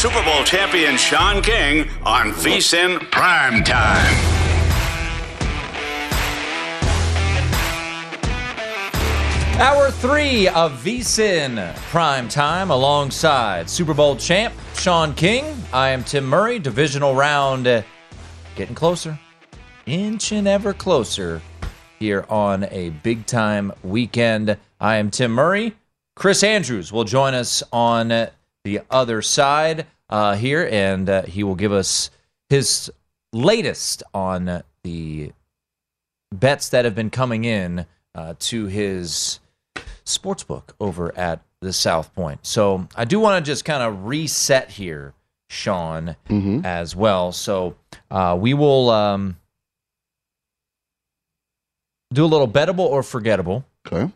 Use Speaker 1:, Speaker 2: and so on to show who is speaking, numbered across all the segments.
Speaker 1: Super Bowl champion Sean King on VSIN Prime Time.
Speaker 2: Hour three of VSIN Prime Time alongside Super Bowl champ Sean King. I am Tim Murray. Divisional round uh, getting closer, inching ever closer here on a big time weekend. I am Tim Murray. Chris Andrews will join us on the other side uh, here, and uh, he will give us his latest on the bets that have been coming in uh, to his sportsbook over at the South Point. So I do want to just kind of reset here, Sean, as well. So uh, we will um, do a little bettable or forgettable.
Speaker 3: Okay.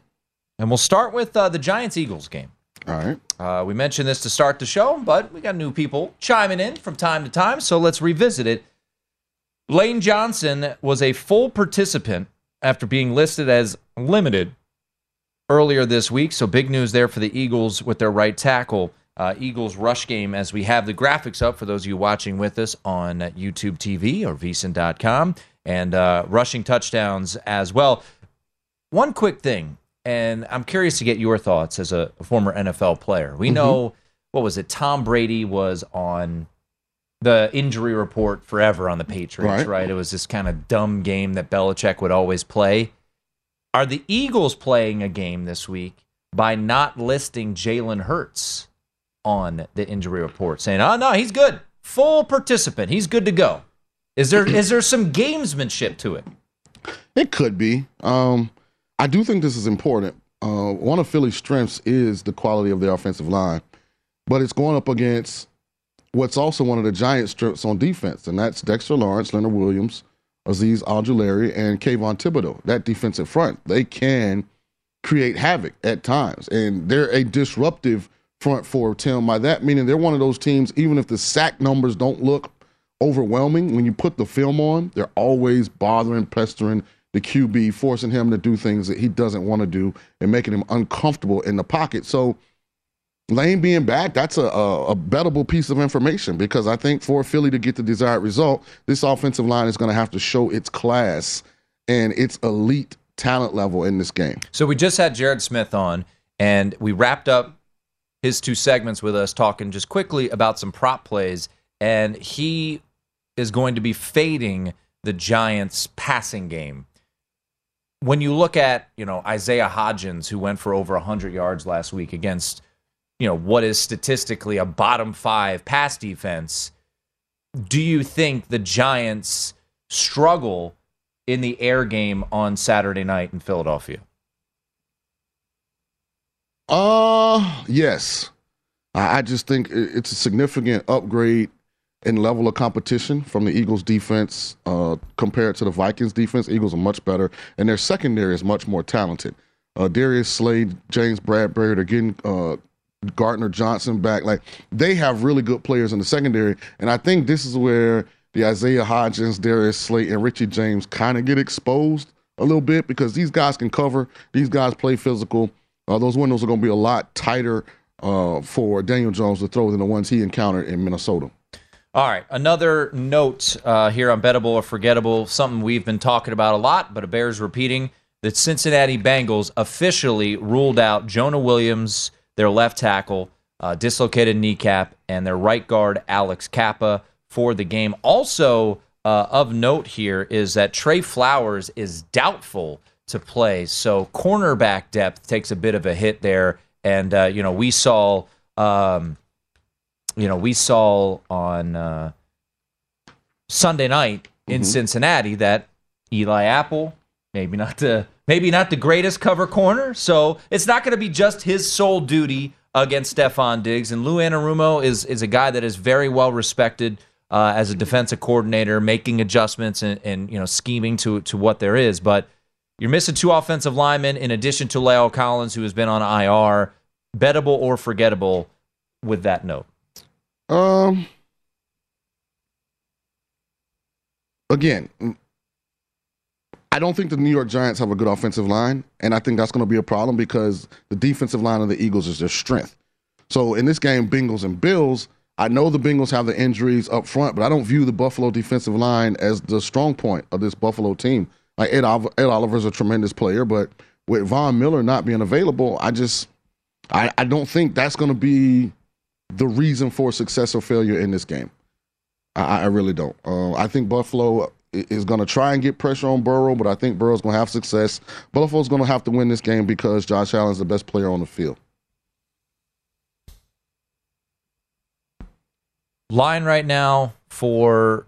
Speaker 2: And we'll start with uh, the Giants Eagles game.
Speaker 3: All right.
Speaker 2: Uh, we mentioned this to start the show, but we got new people chiming in from time to time, so let's revisit it. Lane Johnson was a full participant after being listed as limited earlier this week, so big news there for the Eagles with their right tackle. Uh, Eagles rush game as we have the graphics up for those of you watching with us on YouTube TV or vsin.com and uh, rushing touchdowns as well. One quick thing and I'm curious to get your thoughts as a former NFL player. We know what was it? Tom Brady was on the injury report forever on the Patriots,
Speaker 3: Right.
Speaker 2: right? It was this kind of dumb game that Belichick would always play. Are the Eagles playing a game this week by not listing Jalen Hurts on the injury report, saying, "Oh no, he's good, full participant, he's good to go"? Is there is there some gamesmanship to it?
Speaker 3: It could be. Um, I do think this is important. Uh, one of Philly's strengths is the quality of their offensive line, but it's going up against what's also one of the Giants' strengths on defense, and that's Dexter Lawrence, Leonard Williams, Azeez Ojulari, and Kayvon Thibodeaux. That defensive front, they can create havoc at times, and they're a disruptive front for Tim. By that meaning, they're one of those teams. Even if the sack numbers don't look overwhelming, when you put the film on, they're always bothering, pestering the QB, forcing him to do things that he doesn't want to do and making him uncomfortable in the pocket. So Lane being back, that's a, a, a bettable piece of information because I think for Philly to get the desired result, this offensive line is going to have to show its class and its elite talent level in this game.
Speaker 2: So we just had Jared Smith on, and we wrapped up his two segments with us talking just quickly about some prop plays, and he is going to be fading the Giants' passing game. When you look at you know Isaiah Hodgins, who went for over 100 yards last week against you know what is statistically a bottom five pass defense, do you think the Giants struggle in the air game on Saturday night in Philadelphia?
Speaker 3: Uh, yes. I, I just think it's a significant upgrade in level of competition from the Eagles defense uh, compared to the Vikings defense. Eagles are much better, and their secondary is much more talented. Uh, Darius Slay, James Bradberry, they're getting uh, Gardner Johnson back. Like they have really good players in the secondary, and I think this is where the Isaiah Hodgins, Darius Slayton, and Richie James kind of get exposed a little bit because these guys can cover. These guys play physical. Uh, those windows are going to be a lot tighter uh, for Daniel Jones to throw than the ones he encountered in Minnesota.
Speaker 2: All right, another note uh, here on Bettable or Forgettable, something we've been talking about a lot, but it bears repeating. The Cincinnati Bengals officially ruled out Jonah Williams, their left tackle, uh, dislocated kneecap, and their right guard, Alex Cappa, for the game. Also, uh, of note here is that Tre Flowers is doubtful to play, so cornerback depth takes a bit of a hit there. And, uh, you know, we saw. Um, you know, we saw on uh, Sunday night in mm-hmm. Cincinnati that Eli Apple, maybe not the maybe not the greatest cover corner, so it's not going to be just his sole duty against Stefon Diggs. And Lou Anarumo is is a guy that is very well respected uh, as a defensive coordinator, making adjustments and, and you know scheming to to what there is. But you're missing two offensive linemen in addition to La'el Collins, who has been on IR. Bettable or forgettable with that note.
Speaker 3: Um. Again, I don't think the New York Giants have a good offensive line, and I think that's going to be a problem because the defensive line of the Eagles is their strength. So in this game, Bengals and Bills, I know the Bengals have the injuries up front, but I don't view the Buffalo defensive line as the strong point of this Buffalo team. Like Ed, Ed Oliver's a tremendous player, but with Von Miller not being available, I just I, I don't think that's going to be the reason for success or failure in this game. I, I really don't. Uh, I think Buffalo is going to try and get pressure on Burrow, but I think Burrow's going to have success. Buffalo's going to have to win this game because Josh Allen's the best player on the field.
Speaker 2: Line right now for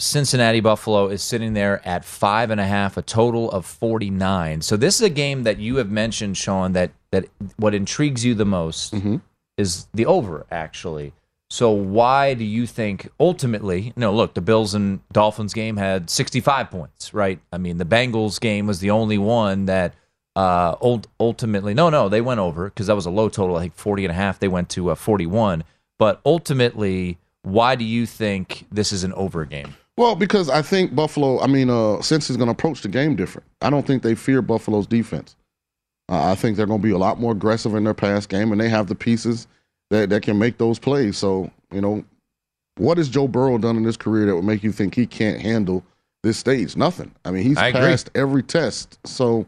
Speaker 2: Cincinnati Buffalo is sitting there at five and a half, a total of 49. So this is a game that you have mentioned, Sean, that that what intrigues you the most mm-hmm is the over, actually. So why do you think ultimately? No, look, the Bills and Dolphins game had 65 points, right? I mean, the Bengals game was the only one that uh, ultimately, no, no, they went over because that was a low total. I think 40 and a half. They went to uh, 41. But ultimately, why do you think this is an over game?
Speaker 3: Well, because I think Buffalo, I mean, uh, Cincy's going to approach the game different. I don't think they fear Buffalo's defense. Uh, I think they're going to be a lot more aggressive in their pass game, and they have the pieces that, that can make those plays. So, you know, what has Joe Burrow done in his career that would make you think he can't handle this stage? Nothing. I mean, he's I passed agree. every test. So,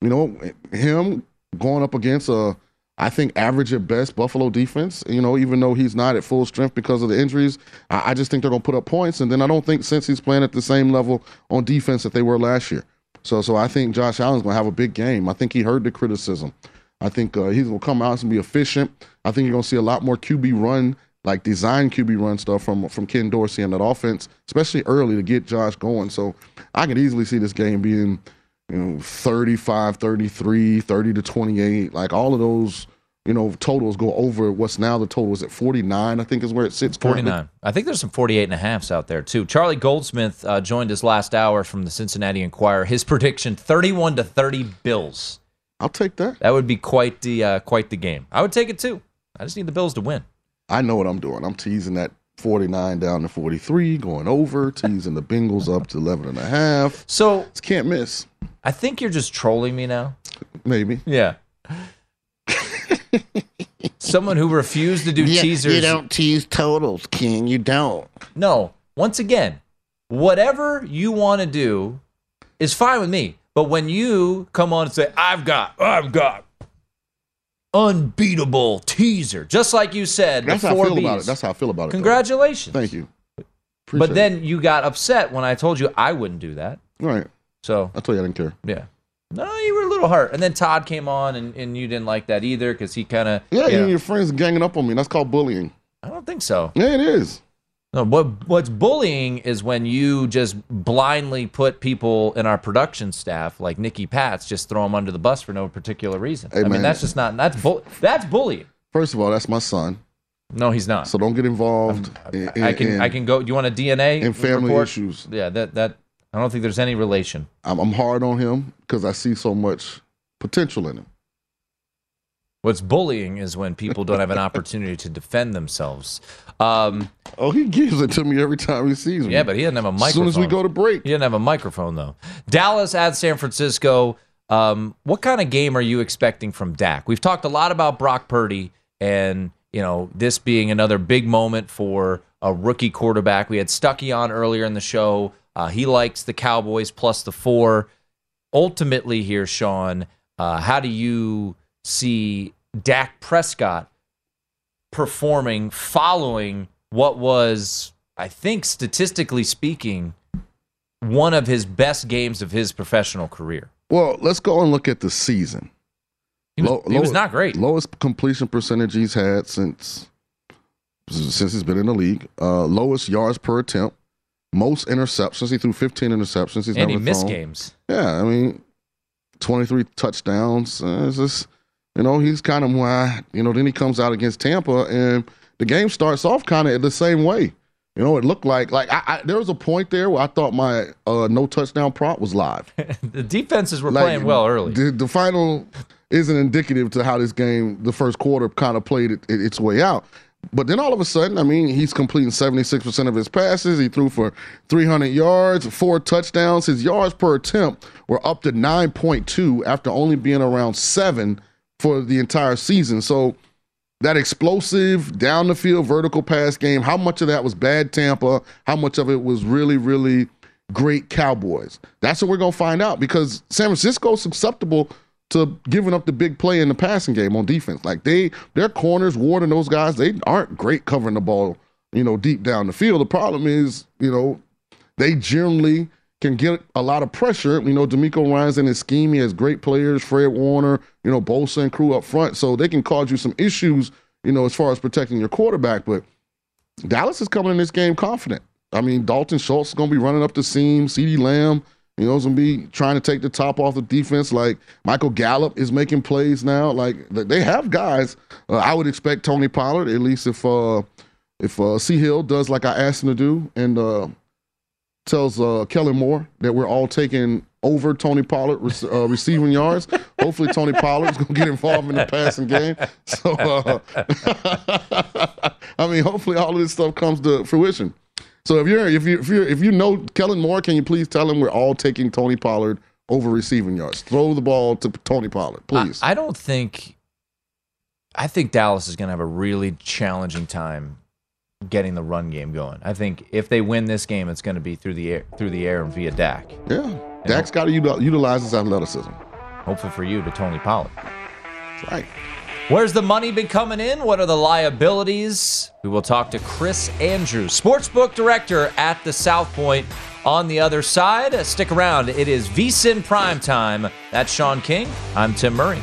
Speaker 3: you know, him going up against a, I think, average at best Buffalo defense, you know, even though he's not at full strength because of the injuries, I, I just think they're going to put up points. And then I don't think Cincy's playing at the same level on defense that they were last year. So, so I think Josh Allen's going to have a big game. I think he heard the criticism. I think uh, he's going to come out and be efficient. I think you're going to see a lot more QB run, like design QB run stuff from from Ken Dorsey and that offense, especially early to get Josh going. So I could easily see this game being, you know, 35, 33, 30 to 28. Like all of those you know, totals go over what's now the total is at 49, I think is where it sits.
Speaker 2: 49. Currently. I think there's some 48 and a halfs out there too. Charlie Goldsmith uh, joined us last hour from the Cincinnati Enquirer. His prediction 31 to 30 Bills.
Speaker 3: I'll take that.
Speaker 2: That would be quite the uh, quite the game. I would take it too. I just need the Bills to win.
Speaker 3: I know what I'm doing. I'm teasing that 49 down to 43, going over, teasing the Bengals up to 11 and a half.
Speaker 2: So,
Speaker 3: just can't miss.
Speaker 2: I think you're just trolling me now.
Speaker 3: Maybe.
Speaker 2: Yeah. Someone who refused to do
Speaker 4: yeah,
Speaker 2: teasers.
Speaker 4: You don't tease totals, King. You don't.
Speaker 2: No. Once again, whatever you want to do is fine with me. But when you come on and say, I've got, I've got unbeatable teaser, just like you said,
Speaker 3: that's how I feel B's. about it. That's how I feel about it.
Speaker 2: Congratulations.
Speaker 3: Though. Thank you.
Speaker 2: Appreciate but then it. you got upset when I told you I wouldn't do that.
Speaker 3: Right.
Speaker 2: So
Speaker 3: I told you I didn't care.
Speaker 2: yeah. No, you were a little hurt. And then Todd came on, and, and you didn't like that either because he kind of.
Speaker 3: Yeah, you and your friends ganging up on me. That's called bullying.
Speaker 2: I don't think so.
Speaker 3: Yeah, it is.
Speaker 2: No, what what's bullying is when you just blindly put people in our production staff, like Nikki Pats, just throw them under the bus for no particular reason.
Speaker 3: Hey,
Speaker 2: I mean, that's just not that's bull that's bullying.
Speaker 3: First of all, that's my son,
Speaker 2: No, he's not.
Speaker 3: so don't get involved. in,
Speaker 2: I can
Speaker 3: in-
Speaker 2: I can go. Do you want a DNA
Speaker 3: and family
Speaker 2: report?
Speaker 3: issues.
Speaker 2: Yeah, that that I don't think there's any relation.
Speaker 3: I'm, I'm hard on him because I see so much potential in him.
Speaker 2: What's bullying is when people don't have an opportunity to defend themselves. Um,
Speaker 3: Oh, he gives it to me every time he sees me.
Speaker 2: yeah, but he doesn't have a microphone.
Speaker 3: as soon as we go to break,
Speaker 2: He didn't have a microphone though. Dallas at San Francisco. Um, what kind of game are you expecting from Dak? We've talked a lot about Brock Purdy, and you know this being another big moment for a rookie quarterback. We had Stuckey on earlier in the show. Uh, he likes the Cowboys plus the four. Ultimately, here, Sean, uh, how do you see Dak Prescott performing following what was, I think, statistically speaking, one of his best games of his professional career.
Speaker 3: well, let's go and look at the season.
Speaker 2: He was,
Speaker 3: Low-
Speaker 2: he was
Speaker 3: low-
Speaker 2: not great.
Speaker 3: Lowest completion percentage he's had since since he's been in the league. Uh, lowest yards per attempt. Most interceptions. He threw 15 interceptions. He's
Speaker 2: and he missed
Speaker 3: thrown.
Speaker 2: games.
Speaker 3: Yeah, I mean, 23 touchdowns. Uh, it's just, you know, he's kind of why, you know, then he comes out against Tampa and the game starts off kind of the same way. You know, it looked like, like I, I, there was a point there where I thought my uh, no touchdown prop was live.
Speaker 2: the defenses were
Speaker 3: Like,
Speaker 2: playing well early.
Speaker 3: The, the final isn't indicative to how this game, the first quarter, kind of played it, it, its way out. But then all of a sudden, I mean, he's completing 76% of his passes. He threw for 300 yards, four touchdowns. His yards per attempt were up to 9.2 after only being around seven for the entire season. So that explosive down the field vertical pass game, how much of that was bad Tampa? How much of it was really, really great Cowboys? That's what we're going to find out because San Francisco's susceptible to giving up the big play in the passing game on defense. Like they, their corners, Ward those guys, they aren't great covering the ball, you know, deep down the field. The problem is, you know, they generally can get a lot of pressure. You know, DeMeco Ryans in his scheme. He has great players, Fred Warner, you know, Bosa and crew up front. So they can cause you some issues, you know, as far as protecting your quarterback. But Dallas is coming in this game confident. I mean, Dalton Schultz is going to be running up the seam. CeeDee Lamb, you know, going to be trying to take the top off the defense. Like Michael Gallup is making plays now. Like they have guys. Uh, I would expect Tony Pollard, at least if uh, if uh, C Hill does like I asked him to do, and uh, tells uh, Kellen Moore that we're all taking over Tony Pollard uh, receiving yards. Hopefully, Tony Pollard's going to get involved in the passing game. So, uh, I mean, hopefully, all of this stuff comes to fruition. So, if you're if you if you if you know Kellen Moore, can you please tell him we're all taking Tony Pollard over receiving yards? Throw the ball to Tony Pollard, please.
Speaker 2: I, I don't think. I think Dallas is going to have a really challenging time getting the run game going. I think if they win this game, it's going to be through the air, through the air and via Dak.
Speaker 3: yeah, Dak's got to utilize his athleticism.
Speaker 2: Hopefully for you to Tony Pollard.
Speaker 3: That's right.
Speaker 2: Where's the money been coming in? What are the liabilities? We will talk to Chris Andrews, sportsbook director at the South Point. On the other side, uh, stick around. It is VSIN Prime Time. That's Sean King. I'm Tim Murray.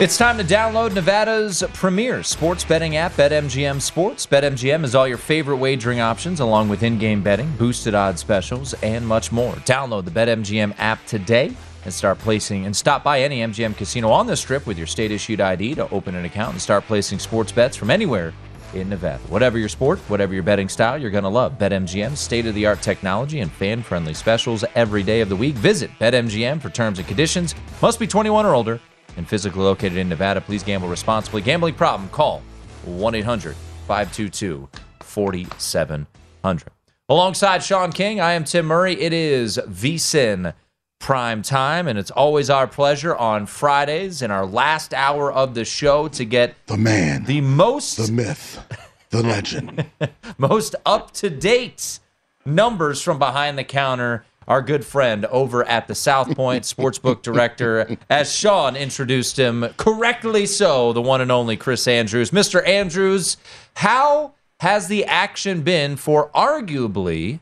Speaker 2: It's time to download Nevada's premier sports betting app, BetMGM Sports. BetMGM is all your favorite wagering options, along with in game betting, boosted odds specials, and much more. Download the BetMGM app today and start placing and stop by any MGM casino on the strip with your state issued ID to open an account and start placing sports bets from anywhere in Nevada. Whatever your sport, whatever your betting style, you're going to love BetMGM's state of the art technology and fan friendly specials every day of the week. Visit BetMGM for terms and conditions. Must be 21 or older and physically located in Nevada. Please gamble responsibly. Gambling problem? Call 1 800 522 4700. Alongside Sean King, I am Tim Murray. It is VSIN prime time, and it's always our pleasure on Fridays in our last hour of the show to get
Speaker 3: the man,
Speaker 2: the most,
Speaker 3: the myth, the legend,
Speaker 2: most up to date numbers from behind the counter our good friend over at the South Point Sportsbook Director, as Sean introduced him correctly so, the one and only Chris Andrews. Mr. Andrews, how has the action been for arguably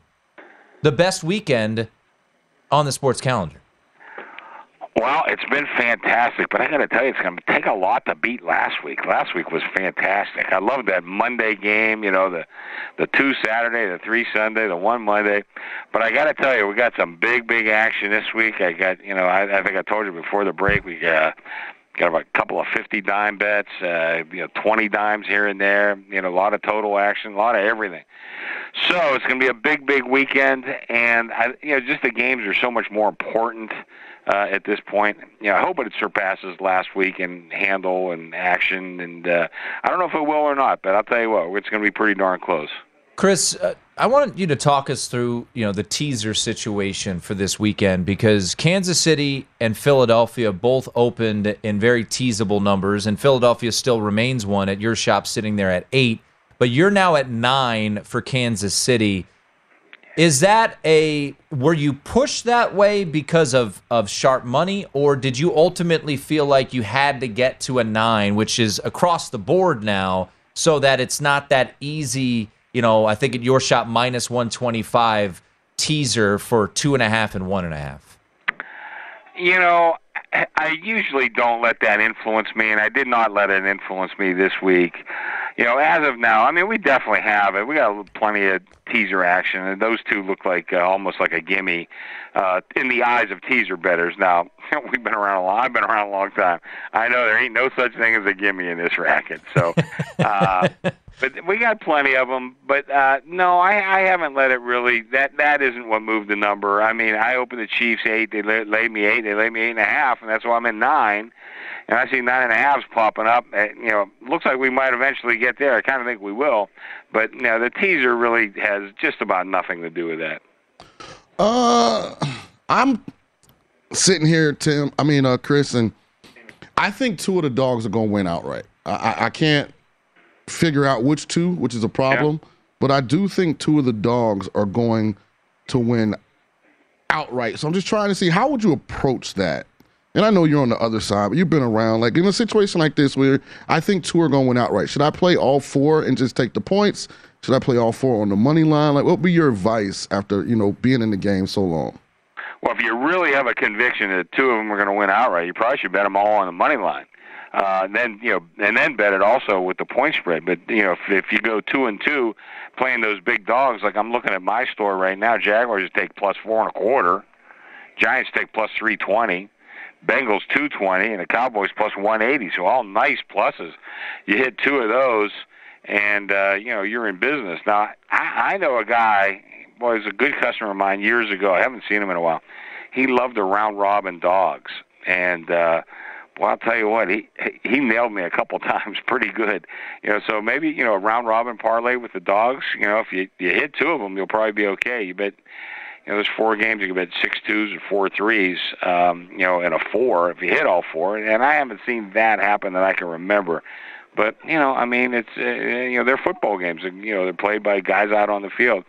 Speaker 2: the best weekend on the sports calendar?
Speaker 5: Well, it's been fantastic, but I got to tell you, it's going to take a lot to beat last week. Last week was fantastic. I love that Monday game. You know, the the two Saturday, the three Sunday, the one Monday. But I got to tell you, we got some big, big action this week. I got, you know, I, I think I told you before the break, we uh, got a couple of 50 dime bets, uh, you know, 20 dimes here and there. You know, a lot of total action, a lot of everything. So it's going to be a big, big weekend, and I, you know, just the games are so much more important uh, at this point. You know, I hope it surpasses last week in handle and action, and uh, I don't know if it will or not, but I'll tell you what, it's going to be pretty darn close.
Speaker 2: Chris, uh, I want you to talk us through, you know, the teaser situation for this weekend because Kansas City and Philadelphia both opened in very teasable numbers, and Philadelphia still remains one at your shop, sitting there at eight. But you're now at nine for Kansas City. Is that a were you pushed that way because of of sharp money, or did you ultimately feel like you had to get to a nine, which is across the board now, so that it's not that easy? You know, I think at your shop minus one twenty five teaser for two and a half and one and a half.
Speaker 5: You know, I usually don't let that influence me, and I did not let it influence me this week. You know, as of now, I mean, we definitely have it. We got plenty of teaser action, and those two look like uh, almost like a gimme uh, in the eyes of teaser betters. Now, we've been around a long. I've been around a long time. I know there ain't no such thing as a gimme in this racket. So, uh, but we got plenty of them. But uh, no, I, I haven't let it really. That that isn't what moved the number. I mean, I opened the Chiefs eight. They laid, laid me eight. They laid me eight and a half, and that's why I'm in nine. and I see nine and a halves popping up. And, you know, looks like we might eventually get there. I kind of think we will, but you the teaser really has just about nothing to do with that.
Speaker 3: Uh, I'm sitting here, Tim. I mean, uh, Chris, and I think two of the dogs are going to win outright. I, I can't figure out which two, which is a problem, but I do think two of the dogs are going to win outright. So I'm just trying to see how would you approach that. And I know you're on the other side, but you've been around. Like in a situation like this, where I think two are going to win outright. Should I play all four and just take the points? Should I play all four on the money line? Like, what would be your advice after you know being in the game so long?
Speaker 5: Well, if you really have a conviction that two of them are going to win outright, you probably should bet them all on the money line. Uh, and then you know, and then bet it also with the point spread. But you know, if, if you go two and two, playing those big dogs, like I'm looking at my store right now, Jaguars take plus four and a quarter, Giants take plus three twenty. Bengals 220 and the Cowboys plus 180. So all nice pluses. You hit two of those, and uh, you know you're in business. Now I, I know a guy. Boy, he's a good customer of mine years ago. I haven't seen him in a while. He loved the round robin dogs, and uh, well, I'll tell you what, he he nailed me a couple times pretty good. You know, so maybe you know a round robin parlay with the dogs. You know, if you you hit two of them, you'll probably be okay. You bet you know, there's four games you can bet six twos or four threes, um, you know, and a four if you hit all four. And I haven't seen that happen that I can remember. But you know, I mean, it's uh, you know, they're football games. You know, they're played by guys out on the field,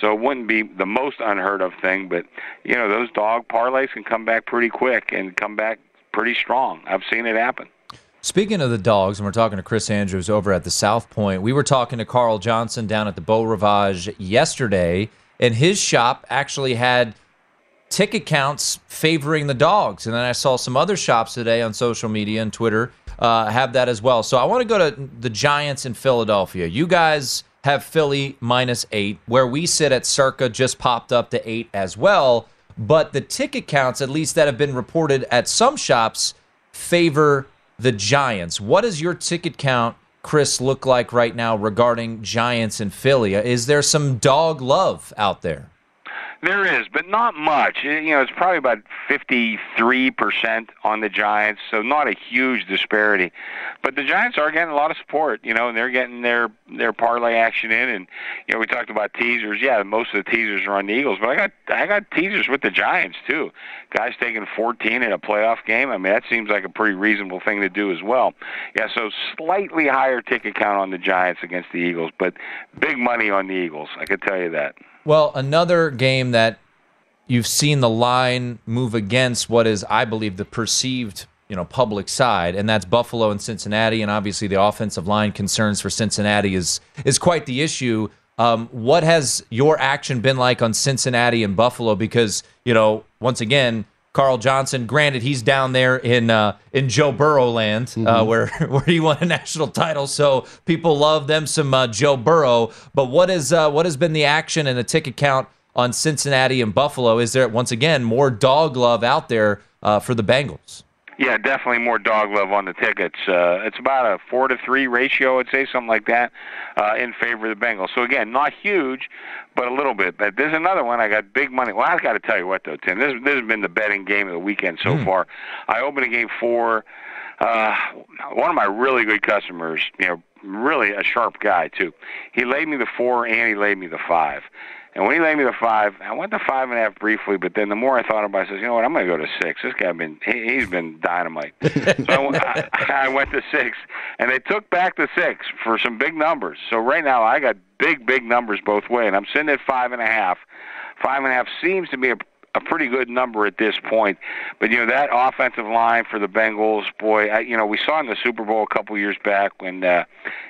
Speaker 5: so it wouldn't be the most unheard of thing. But you know, those dog parlays can come back pretty quick and come back pretty strong. I've seen it happen.
Speaker 2: Speaking of the dogs, and we're talking to Chris Andrews over at the South Point, we were talking to Carl Johnson down at the Beau Rivage yesterday and his shop actually had ticket counts favoring the dogs. And then I saw some other shops today on social media and Twitter uh, have that as well. So I want to go to the Giants in Philadelphia. You guys have Philly minus eight, where we sit at circa just popped up to eight as well. But the ticket counts, at least that have been reported at some shops, favor the Giants. What does your ticket count Chris, look like right now regarding Giants and Philly? Is there some dog love out there?
Speaker 5: There is, but not much. You know, it's probably about 53% on the Giants, so not a huge disparity. But the Giants are getting a lot of support, you know, and they're getting their their parlay action in and you know, we talked about teasers. Yeah, most of the teasers are on the Eagles, but I got I got teasers with the Giants too. Guys taking 14 in a playoff game. I mean, that seems like a pretty reasonable thing to do as well. Yeah, so slightly higher ticket count on the Giants against the Eagles, but big money on the Eagles. I could tell you that.
Speaker 2: Well, another game that you've seen the line move against what is, I believe, the perceived you know public side, and that's Buffalo and Cincinnati, and obviously the offensive line concerns for Cincinnati is is quite the issue. Um, what has your action been like on Cincinnati and Buffalo? Because you know, once again, Carl Johnson. Granted, he's down there in uh, in Joe Burrow land, uh, mm-hmm. uh, where where he won a national title. So people love them some uh, Joe Burrow. But what is uh, what has been the action and the ticket count on Cincinnati and Buffalo? Is there once again more dog love out there uh, for the Bengals?
Speaker 5: Yeah, definitely more dog love on the tickets. Uh, it's about a four to three ratio, I'd say, something like that, uh, in favor of the Bengals. So again, not huge, but a little bit. But there's another one. I got big money. Well, I've got to tell you what though, Tim. This this has been the betting game of the weekend so mm. far. I opened a game four. Uh, one of my really good customers, you know, really a sharp guy too. He laid me the four and he laid me the five. And when he laid me the five, I went to five and a half briefly, but then the more I thought about it, I said, you know what, I'm going to go to six. This guy been he, has been dynamite. so I, I went to six, and they took back the six for some big numbers. So right now I got big, big numbers both way, and I'm sitting at five and a half. Five and a half seems to be a a pretty good number at this point. But you know that offensive line for the Bengals, boy, I, you know we saw in the Super Bowl a couple years back when uh,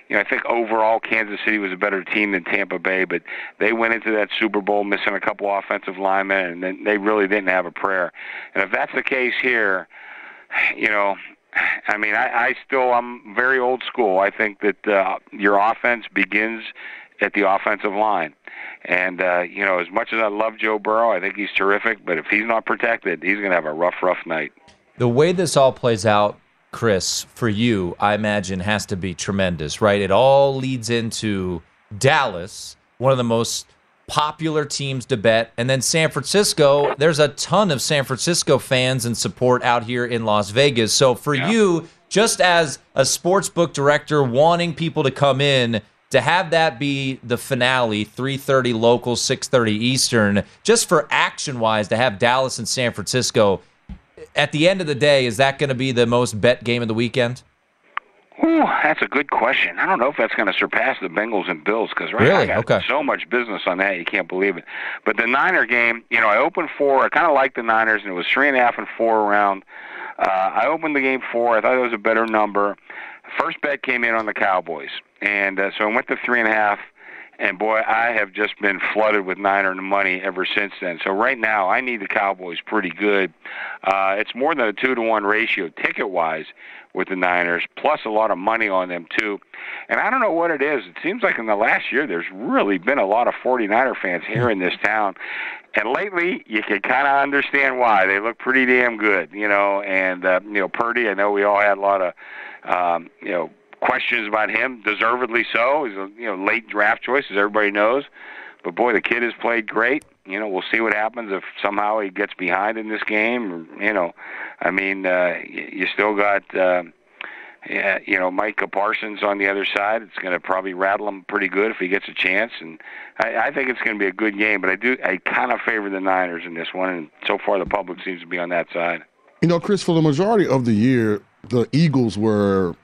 Speaker 5: you know I think overall Kansas City was a better team than Tampa Bay, but they went into that Super Bowl missing a couple offensive linemen, and then they really didn't have a prayer. And if that's the case here, you know. I mean, I, I still I'm very old school. I think that uh, your offense begins at the offensive line. And uh, you know, as much as I love Joe Burrow, I think he's terrific. But if he's not protected, he's going to have a rough, rough night.
Speaker 2: The way this all plays out, Chris, for you, I imagine has to be tremendous, right? It all leads into Dallas, one of the most popular teams to bet. And then San Francisco, there's a ton of San Francisco fans and support out here in Las Vegas. So for yeah. you, just as a sports book director wanting people to come in, to have that be the finale 3.30 local 6.30 eastern just for action wise to have dallas and san francisco at the end of the day is that going to be the most bet game of the weekend
Speaker 5: Ooh, that's a good question. I don't know if that's going to surpass the Bengals and Bills because right
Speaker 2: really?
Speaker 5: now I got
Speaker 2: okay.
Speaker 5: so much business on that you can't believe it. But the Niner game, you know, I opened four. I kind of liked the Niners, and it was three and a half and four around. Uh, I opened the game four. I thought it was a better number. First bet came in on the Cowboys, and uh, so I went to three and a half. And boy, I have just been flooded with Niner money ever since then. So right now, I need the Cowboys pretty good. Uh, it's more than a two to one ratio ticket wise with the Niners, plus a lot of money on them too. And I don't know what it is. It seems like in the last year, there's really been a lot of 49er fans here in this town. And lately, you can kind of understand why. They look pretty damn good, you know. And uh, you know, Purdy. I know we all had a lot of, um, you know questions about him, deservedly so. He's a you know late draft choice, as everybody knows. But boy, the kid has played great. You know, we'll see what happens if somehow he gets behind in this game. You know, I mean, uh, you still got. Uh, you know, Micah Parsons on the other side. It's going to probably rattle him pretty good if he gets a chance, and I, I think it's going to be a good game. But I do, I kind of favor the Niners in this one, and so far the public seems to be on that side.
Speaker 3: You know, Chris, for the majority of the year, the Eagles were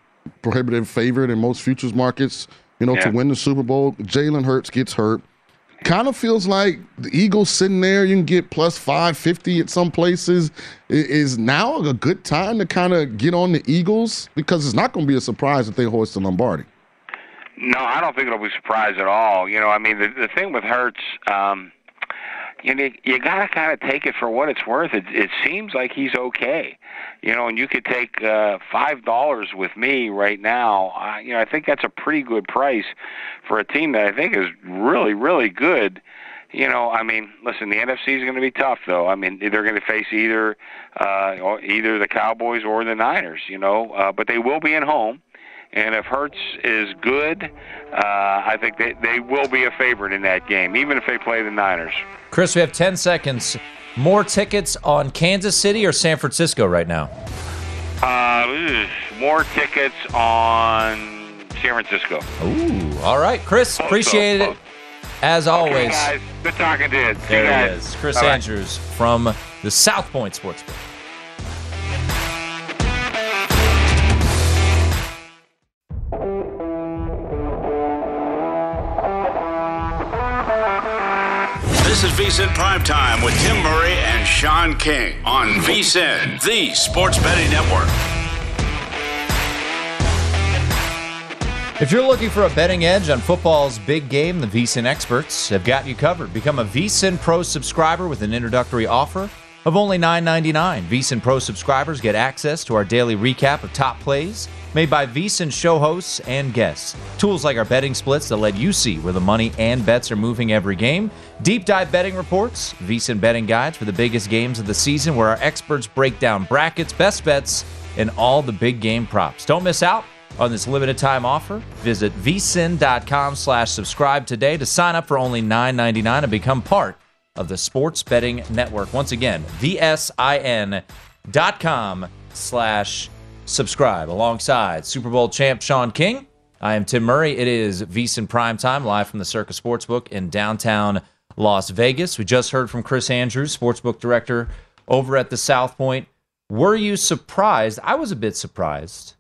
Speaker 3: prohibitive favorite in most futures markets, you know, yeah. to win the Super Bowl. Jalen Hurts gets hurt. Kind of feels like the Eagles sitting there, you can get plus 550 at some places. Is now a good time to kind of get on the Eagles? Because it's not going to be a surprise if they hoist the Lombardi.
Speaker 5: No, I don't think it'll be a surprise at all. You know, I mean, the, the thing with Hurts, um, you know, you got to kind of take it for what it's worth. It, it seems like he's okay, you know, and you could take uh, five dollars with me right now. Uh, you know, I think that's a pretty good price for a team that I think is really, really good. You know, I mean, listen, the NFC is going to be tough, though. I mean, they're going to face either uh, either the Cowboys or the Niners. You know, uh, but they will be at home. And if Hurts is good, uh, I think they, they will be a favorite in that game, even if they play the Niners.
Speaker 2: Chris, we have 10 seconds. More tickets on Kansas City or San Francisco right now?
Speaker 5: Uh, more tickets on San Francisco.
Speaker 2: Ooh, all right. Chris, both appreciate both, it. As always. Okay,
Speaker 5: guys. Good talking to you.
Speaker 2: There he is. Chris Bye-bye. Andrews from the South Point Sportsbook.
Speaker 1: This is VSIN Primetime with Tim Murray and Sean King on VSIN, the Sports Betting Network.
Speaker 2: If you're looking for a betting edge on football's big game, the VSIN experts have got you covered. Become a VSIN Pro subscriber with an introductory offer of only $9.99. VSIN Pro subscribers get access to our daily recap of top plays made by VSIN show hosts and guests. Tools like our betting splits that let you see where the money and bets are moving every game. Deep dive betting reports, VSIN betting guides for the biggest games of the season where our experts break down brackets, best bets, and all the big game props. Don't miss out on this limited time offer. Visit vsin.com slash subscribe today to sign up for only $9.99 and become part of the Sports Betting Network. Once again, vsin.com slash subscribe. Alongside Super Bowl champ Sean King, I am Tim Murray. It is VSIN Prime Time, live from the Circa Sportsbook in downtown Las Vegas. We just heard from Chris Andrews, Sportsbook Director over at the South Point. Were you surprised? I was a bit surprised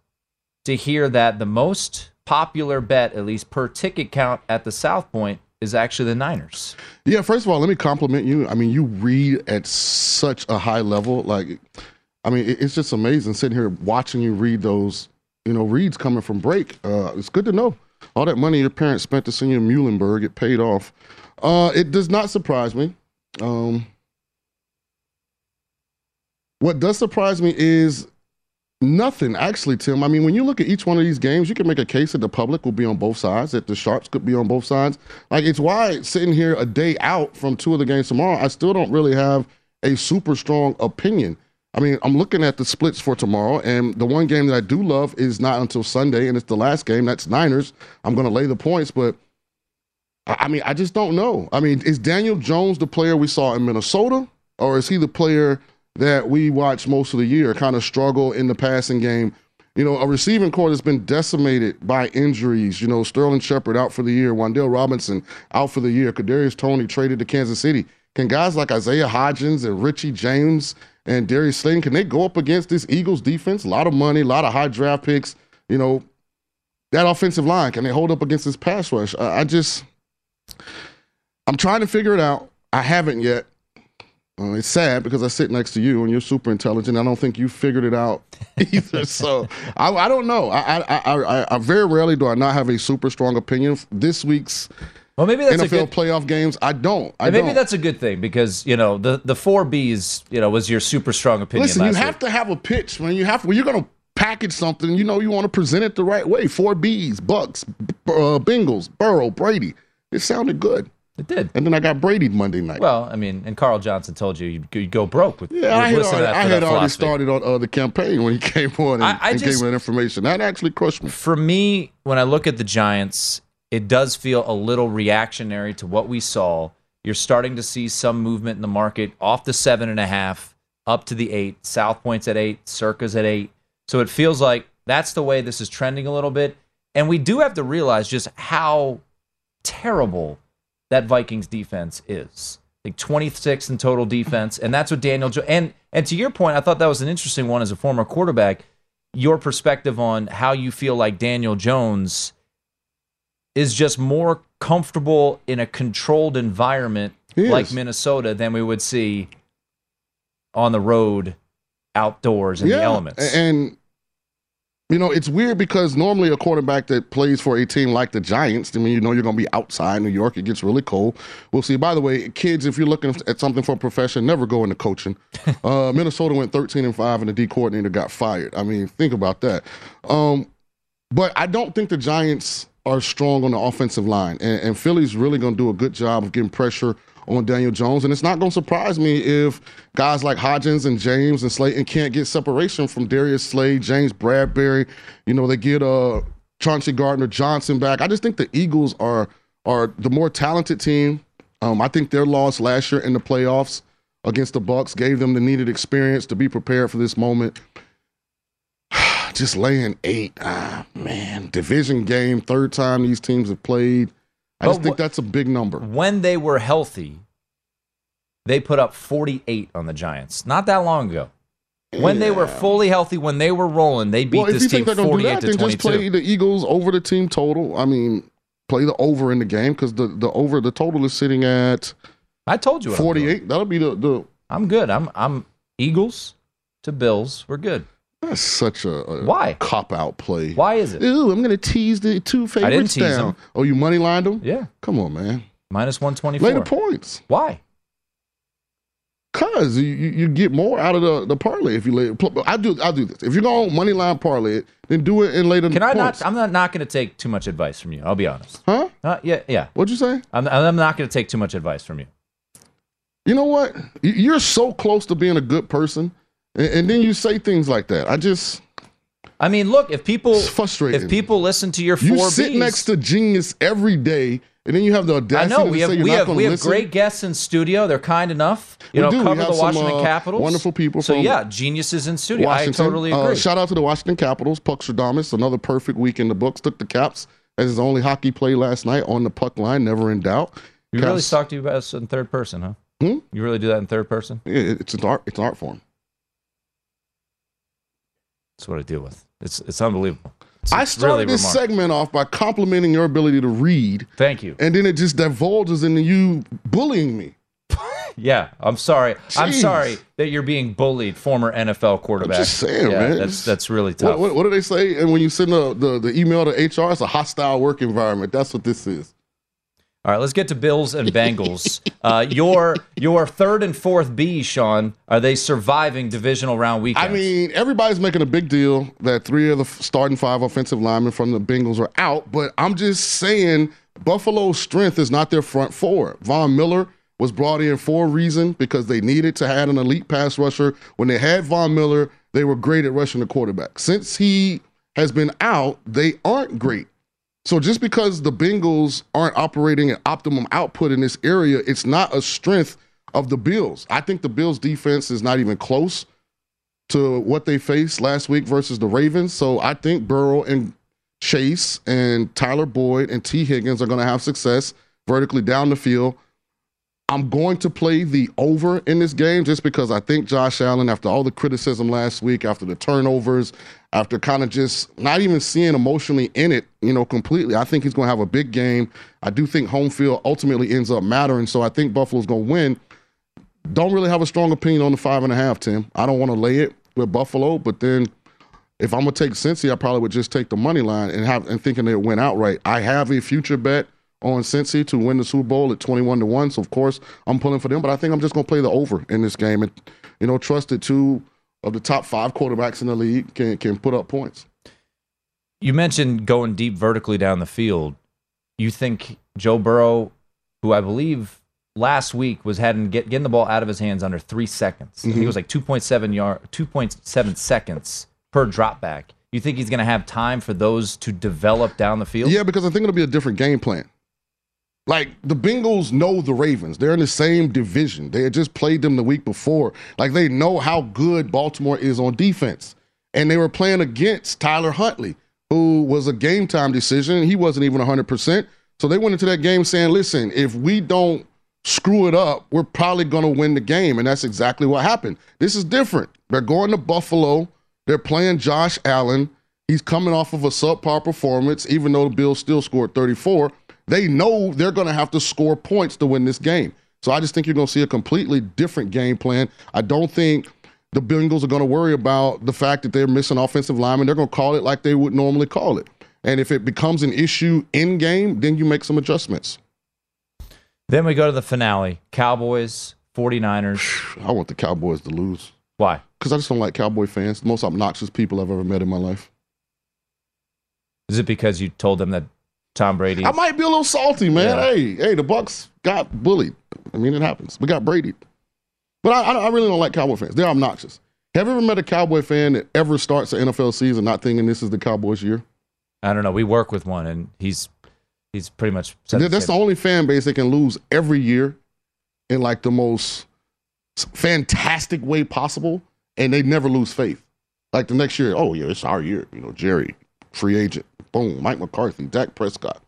Speaker 2: to hear that the most popular bet, at least per ticket count at the South Point, is actually the Niners.
Speaker 3: Yeah, first of all, let me compliment you. I mean, you read at such a high level. Like, I mean, it's just amazing sitting here watching you read those, you know, reads coming from break. Uh, it's good to know all that money your parents spent to send you to Muhlenberg, it paid off. Uh, it does not surprise me. Um, what does surprise me is Nothing, actually, Tim. I mean, when you look at each one of these games, you can make a case that the public will be on both sides, that the sharps could be on both sides. Like, it's why sitting here a day out from two of the games tomorrow, I still don't really have a super strong opinion. I mean, I'm looking at the splits for tomorrow, and the one game that I do love is not until Sunday, and it's the last game. That's Niners. I'm going to lay the points, but I mean, I just don't know. I mean, is Daniel Jones the player we saw in Minnesota, or is he the player that we watch most of the year, kind of struggle in the passing game? You know, a receiving corps that's been decimated by injuries. You know, Sterling Shepard out for the year, Wan'Dale Robinson out for the year, Kadarius Toney traded to Kansas City. Can guys like Isaiah Hodgins and Richie James and Darius Slayton can they go up against this Eagles defense? A lot of money, a lot of high draft picks. You know, that offensive line can they hold up against this pass rush? I, I just, I'm trying to figure it out. I haven't yet. Uh, it's sad because I sit next to you and you're super intelligent. I don't think you figured it out either. so I, I don't know. I, I, I, I, very rarely do I not have a super strong opinion. This week's
Speaker 2: well, maybe that's
Speaker 3: NFL
Speaker 2: a good,
Speaker 3: playoff games, I don't. I
Speaker 2: maybe
Speaker 3: don't.
Speaker 2: that's a good thing because you know the the four Bs, you know, was your super strong opinion.
Speaker 3: Listen, you have
Speaker 2: week.
Speaker 3: to have a pitch, man. You have when you're going to package something. You know, you want to present it the right way. Four Bs, Bucks, uh, Bengals, Burrow, Brady. It sounded good.
Speaker 2: It did.
Speaker 3: And then I got Brady Monday night.
Speaker 2: Well, I mean, and Carl Johnson told you you'd, you'd go broke with.
Speaker 3: Yeah, I had already, I had already started on uh, the campaign when he came on and,
Speaker 2: I- I
Speaker 3: and
Speaker 2: just-
Speaker 3: gave me that information. That actually crushed me.
Speaker 2: For me, when I look at the Giants, it does feel a little reactionary to what we saw. You're starting to see some movement in the market off the seven and a half up to the eight. South Point's at eight, Circa's at eight. So it feels like that's the way this is trending a little bit. And we do have to realize just how terrible that Vikings defense is. Like 26 in total defense, and that's what Daniel jo- and and to your point, I thought that was an interesting one as a former quarterback. Your perspective on how you feel like Daniel Jones is just more comfortable in a controlled environment like. Minnesota than we would see on the road, outdoors in the elements.
Speaker 3: And you know, it's weird because normally a quarterback that plays for a team like the Giants, I mean, you know, you're going to be outside New York. It gets really cold. We'll see. By the way, kids, if you're looking at something for a profession, never go into coaching. Uh, Minnesota went 13 and five, and the D coordinator got fired. I mean, think about that. Um, but I don't think the Giants are strong on the offensive line, and, and Philly's really going to do a good job of getting pressure on Daniel Jones. And it's not going to surprise me if guys like Hodgins and James and Slayton can't get separation from Darius Slay, James Bradberry. You know, they get uh, Chauncey Gardner Johnson back. I just think the Eagles are are the more talented team. Um, I think their loss last year in the playoffs against the Bucks gave them the needed experience to be prepared for this moment. Just laying eight, ah man, division game, third time these teams have played. I just
Speaker 2: But
Speaker 3: think
Speaker 2: wh-
Speaker 3: that's a big number.
Speaker 2: when they were healthy, they put up 48 on the Giants not that long ago. When they were fully healthy, when they were rolling, they beat
Speaker 3: well, if
Speaker 2: this
Speaker 3: you
Speaker 2: team
Speaker 3: think they're going to do
Speaker 2: 48
Speaker 3: that,
Speaker 2: to
Speaker 3: then just play the Eagles over the team total. I mean, play the over in the game because the, the over the total is sitting at.
Speaker 2: I told you what I'm doing.
Speaker 3: 48. That'll be the the.
Speaker 2: I'm good. I'm I'm Eagles to Bills. We're good.
Speaker 3: That's such a, a
Speaker 2: Why?
Speaker 3: cop out play.
Speaker 2: Why is it?
Speaker 3: Ooh, I'm going to tease the two favorites
Speaker 2: tease
Speaker 3: down.
Speaker 2: them.
Speaker 3: Oh, you money lined them?
Speaker 2: Yeah.
Speaker 3: Come on, man.
Speaker 2: Minus 124.
Speaker 3: Lay the points.
Speaker 2: Why?
Speaker 3: Cause you, you get more out of the, the parlay if you lay. I do I do this. If you're gonna money line parlay it, then do it and lay the
Speaker 2: Can I
Speaker 3: points.
Speaker 2: not? I'm not, not going to take too much advice from you. I'll be honest.
Speaker 3: Huh?
Speaker 2: Uh, yeah, yeah.
Speaker 3: What'd you say?
Speaker 2: I'm, I'm not going to take too much advice from you.
Speaker 3: You know what? You're so close to being a good person, and, and then you say things like that. I just
Speaker 2: I mean, look, if people
Speaker 3: It's frustrating.
Speaker 2: if people listen to your
Speaker 3: you
Speaker 2: four
Speaker 3: sit
Speaker 2: Bs,
Speaker 3: next to genius every day, and then you have the
Speaker 2: I
Speaker 3: audacity
Speaker 2: know
Speaker 3: to
Speaker 2: we have we have we have
Speaker 3: listen.
Speaker 2: great guests in studio. They're kind enough, you
Speaker 3: We
Speaker 2: know,
Speaker 3: do.
Speaker 2: Cover the
Speaker 3: some,
Speaker 2: Washington
Speaker 3: uh,
Speaker 2: Capitals.
Speaker 3: wonderful people
Speaker 2: So yeah, geniuses in studio.
Speaker 3: Washington.
Speaker 2: I totally
Speaker 3: Uh,
Speaker 2: agree.
Speaker 3: shout out to the Washington Capitals. Puck Stradamus, another perfect week in the books. Took the Caps as his only hockey play last night on the puck line, never in doubt.
Speaker 2: you really
Speaker 3: Caps-
Speaker 2: talk to you about us in third person, huh?
Speaker 3: Hmm?
Speaker 2: You really do that in third person?
Speaker 3: Yeah, it's an art. It's an art form.
Speaker 2: That's what I deal with. It's it's unbelievable. It's
Speaker 3: I started
Speaker 2: really
Speaker 3: this segment off by complimenting your ability to read,
Speaker 2: Thank you.
Speaker 3: and then it just divulges into you bullying me.
Speaker 2: Yeah, I'm sorry. I'm sorry that you're being bullied, former NFL quarterback.
Speaker 3: I'm just saying,
Speaker 2: yeah,
Speaker 3: man.
Speaker 2: That's that's really tough.
Speaker 3: What, what, what do they say? And when you send the, the, the email to HR, it's a hostile work environment. That's what this is.
Speaker 2: All right, let's get to Bills and Bengals. uh, your your third and fourth B, Sean, are they surviving divisional round weekends?
Speaker 3: I mean, everybody's making a big deal that three of the starting five offensive linemen from the Bengals are out, but I'm just saying Buffalo's strength is not their front four. Von Miller was brought in for a reason because they needed to have an elite pass rusher. When they had Von Miller, they were great at rushing the quarterback. Since he has been out, they aren't great. So just because the Bengals aren't operating at optimum output in this area, it's not a strength of the Bills. I think the Bills defense is not even close to what they faced last week versus the Ravens. So I think Burrow and Chase and Tyler Boyd and Tee Higgins are going to have success vertically down the field. I'm going to play the over in this game just because I think Josh Allen, after all the criticism last week, after the turnovers, after kind of just not even seeing emotionally in it, you know, completely, I think he's going to have a big game. I do think home field ultimately ends up mattering. So I think Buffalo's going to win. Don't really have a strong opinion on the five and a half, Tim. I don't want to lay it with Buffalo, but then if I'm gonna take Cincy, I probably would just take the money line and have and thinking it went outright. I have a future bet on Cincy to win the Super Bowl at 21 to 1. So of course I'm pulling for them, but I think I'm just gonna play the over in this game and you know, trust that two of the top five quarterbacks in the league can can put up points.
Speaker 2: You mentioned going deep vertically down the field. You think Joe Burrow, who I believe last week was having get, getting the ball out of his hands under three seconds. Mm-hmm. It was like 2.7 yard, 2.7 seconds per drop back. You think he's going to have time for those to develop down the field?
Speaker 3: Yeah, because I think it'll be a different game plan. Like the Bengals know the Ravens. They're in the same division. They had just played them the week before. Like they know how good Baltimore is on defense. And they were playing against Tyler Huntley, who was a game time decision. He wasn't even 100%. So they went into that game saying, listen, if we don't screw it up, we're probably going to win the game. And that's exactly what happened. This is different. They're going to Buffalo. They're playing Josh Allen. He's coming off of a subpar performance, even though the Bills still scored 34. They know they're going to have to score points to win this game. So I just think you're going to see a completely different game plan. I don't think the Bengals are going to worry about the fact that they're missing offensive linemen. They're going to call it like they would normally call it. And if it becomes an issue in game, then you make some adjustments.
Speaker 2: Then we go to the finale Cowboys, 49ers.
Speaker 3: I want the Cowboys to lose.
Speaker 2: Why?
Speaker 3: Because I just don't like Cowboy fans. The most obnoxious people I've ever met in my life.
Speaker 2: Is it because you told them that Tom Brady?
Speaker 3: I might be a little salty, man. Yeah. Hey, hey, the Bucks got bullied. I mean, it happens. We got Brady. But I, I really don't like Cowboy fans. They're obnoxious. Have you ever met a Cowboy fan that ever starts an NFL season not thinking this is the Cowboys' year?
Speaker 2: I don't know. We work with one, and he's he's pretty much.
Speaker 3: That's the only fan base that can lose every year in like the most fantastic way possible, and they never lose faith. Like the next year, oh yeah, it's our year. You know, Jerry, free agent, boom, Mike McCarthy, Dak Prescott.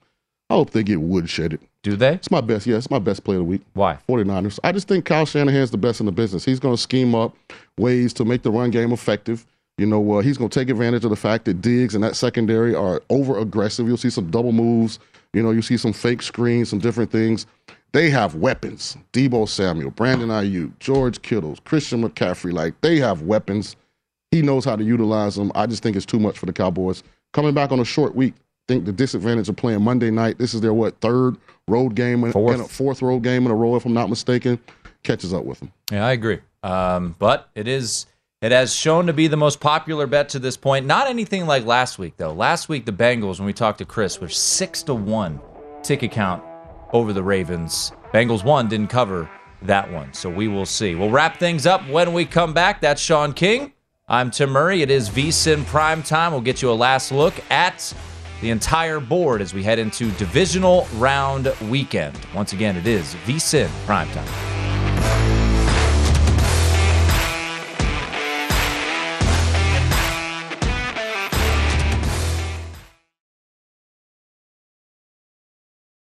Speaker 3: I hope they get woodshedded.
Speaker 2: Do they?
Speaker 3: It's my best. Yeah, it's my best play of the week.
Speaker 2: Why?
Speaker 3: 49ers. I just think Kyle Shanahan's the best in the business. He's going to scheme up ways to make the run game effective. You know, uh, he's going to take advantage of the fact that Diggs and that secondary are over aggressive. You'll see some double moves. You know, you see some fake screens, some different things. They have weapons. Deebo Samuel, Brandon Aiyuk, George Kittles, Christian McCaffrey. Like, they have weapons. He knows how to utilize them. I just think it's too much for the Cowboys. Coming back on a short week, think the disadvantage of playing Monday night. This is their, what, third road game, fourth, a fourth road game in a row, if I'm not mistaken, catches up with them.
Speaker 2: Yeah, I agree. Um, but it is it has shown to be the most popular bet to this point. Not anything like last week, though. Last week, the Bengals, when we talked to Chris, were six to one ticket count over the Ravens. Bengals one didn't cover that one, so we will see. We'll wrap things up when we come back. That's Sean King. I'm Tim Murray. It is VSIN Prime Time. We'll get you a last look at the entire board as we head into divisional round weekend. Once again, it is VSIN Prime Time.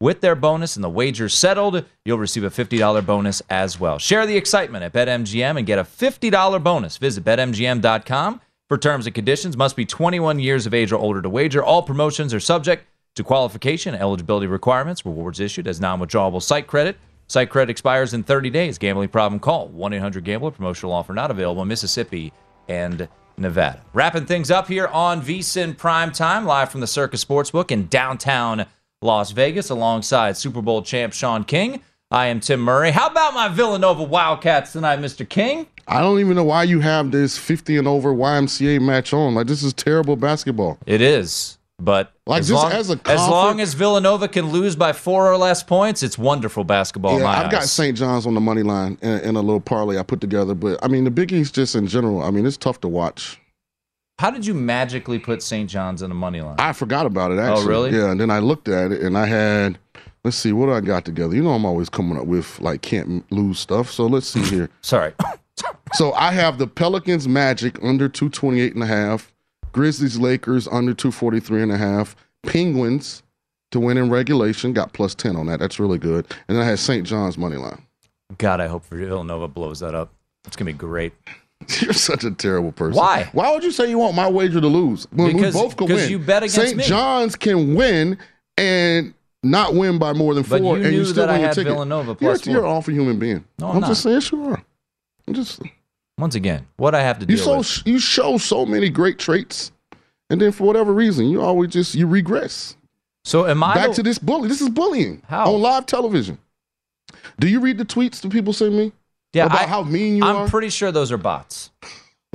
Speaker 2: with their bonus and the wager settled, you'll receive a $50 bonus as well. Share the excitement at BetMGM and get a $50 bonus. Visit betmgm.com for terms and conditions. Must be 21 years of age or older to wager. All promotions are subject to qualification and eligibility requirements. Rewards issued as non-withdrawable site credit. Site credit expires in 30 days. Gambling problem? Call 1-800-GAMBLER. Promotional offer not available in Mississippi and Nevada. Wrapping things up here on VSIN Prime Time, live from the Circus Sportsbook in downtown Las Vegas, alongside Super Bowl champ Sean King. I am Tim Murray. How about my Villanova Wildcats tonight, Mr. King?
Speaker 3: I don't even know why you have this 50 and over YMCA match on. Like this is terrible basketball.
Speaker 2: It is. But
Speaker 3: Like,
Speaker 2: as,
Speaker 3: just
Speaker 2: long,
Speaker 3: as
Speaker 2: as long as Villanova can lose by four or less points, it's wonderful basketball.
Speaker 3: yeah, I've got. St. John's on the money line in, in a little parlay I put together. But I mean, the Big East just in general. I mean, it's tough to watch.
Speaker 2: How did you magically put St. John's in the money line?
Speaker 3: I forgot about it oh, actually.
Speaker 2: Oh, really?
Speaker 3: Yeah, and then I looked at it and I had. Let's see what I got together. You know, I'm always coming up with like can't lose stuff. So let's see here.
Speaker 2: Sorry.
Speaker 3: so I have the Pelicans Magic under 228 and a half, Grizzlies Lakers under 243 and a half, Penguins to win in regulation, got plus 10 on that. That's really good. And then I had St. John's money line.
Speaker 2: God, I hope Villanova blows that up. It's gonna be great.
Speaker 3: You're such a terrible person.
Speaker 2: Why?
Speaker 3: Why would you say you want my wager to lose when
Speaker 2: Because-
Speaker 3: we both
Speaker 2: because
Speaker 3: win?
Speaker 2: you bet against
Speaker 3: St.
Speaker 2: me.
Speaker 3: John's can win and not win by more than four,
Speaker 2: you
Speaker 3: and you still
Speaker 2: that I
Speaker 3: win your ticket.
Speaker 2: Villanova
Speaker 3: you're,
Speaker 2: plus
Speaker 3: you're an awful human being.
Speaker 2: No, I'm
Speaker 3: just
Speaker 2: not.
Speaker 3: saying, sure. I'm just
Speaker 2: Once again, what I have to
Speaker 3: you
Speaker 2: deal
Speaker 3: so
Speaker 2: with.
Speaker 3: you show so many great traits, and then for whatever reason, you always just you regress.
Speaker 2: So am I
Speaker 3: back
Speaker 2: the-
Speaker 3: to this bully? This is bullying
Speaker 2: How?
Speaker 3: on live television. Do you read the tweets that people send me?
Speaker 2: Yeah,
Speaker 3: about
Speaker 2: I-
Speaker 3: how mean you
Speaker 2: I'm
Speaker 3: are.
Speaker 2: pretty sure those are bots.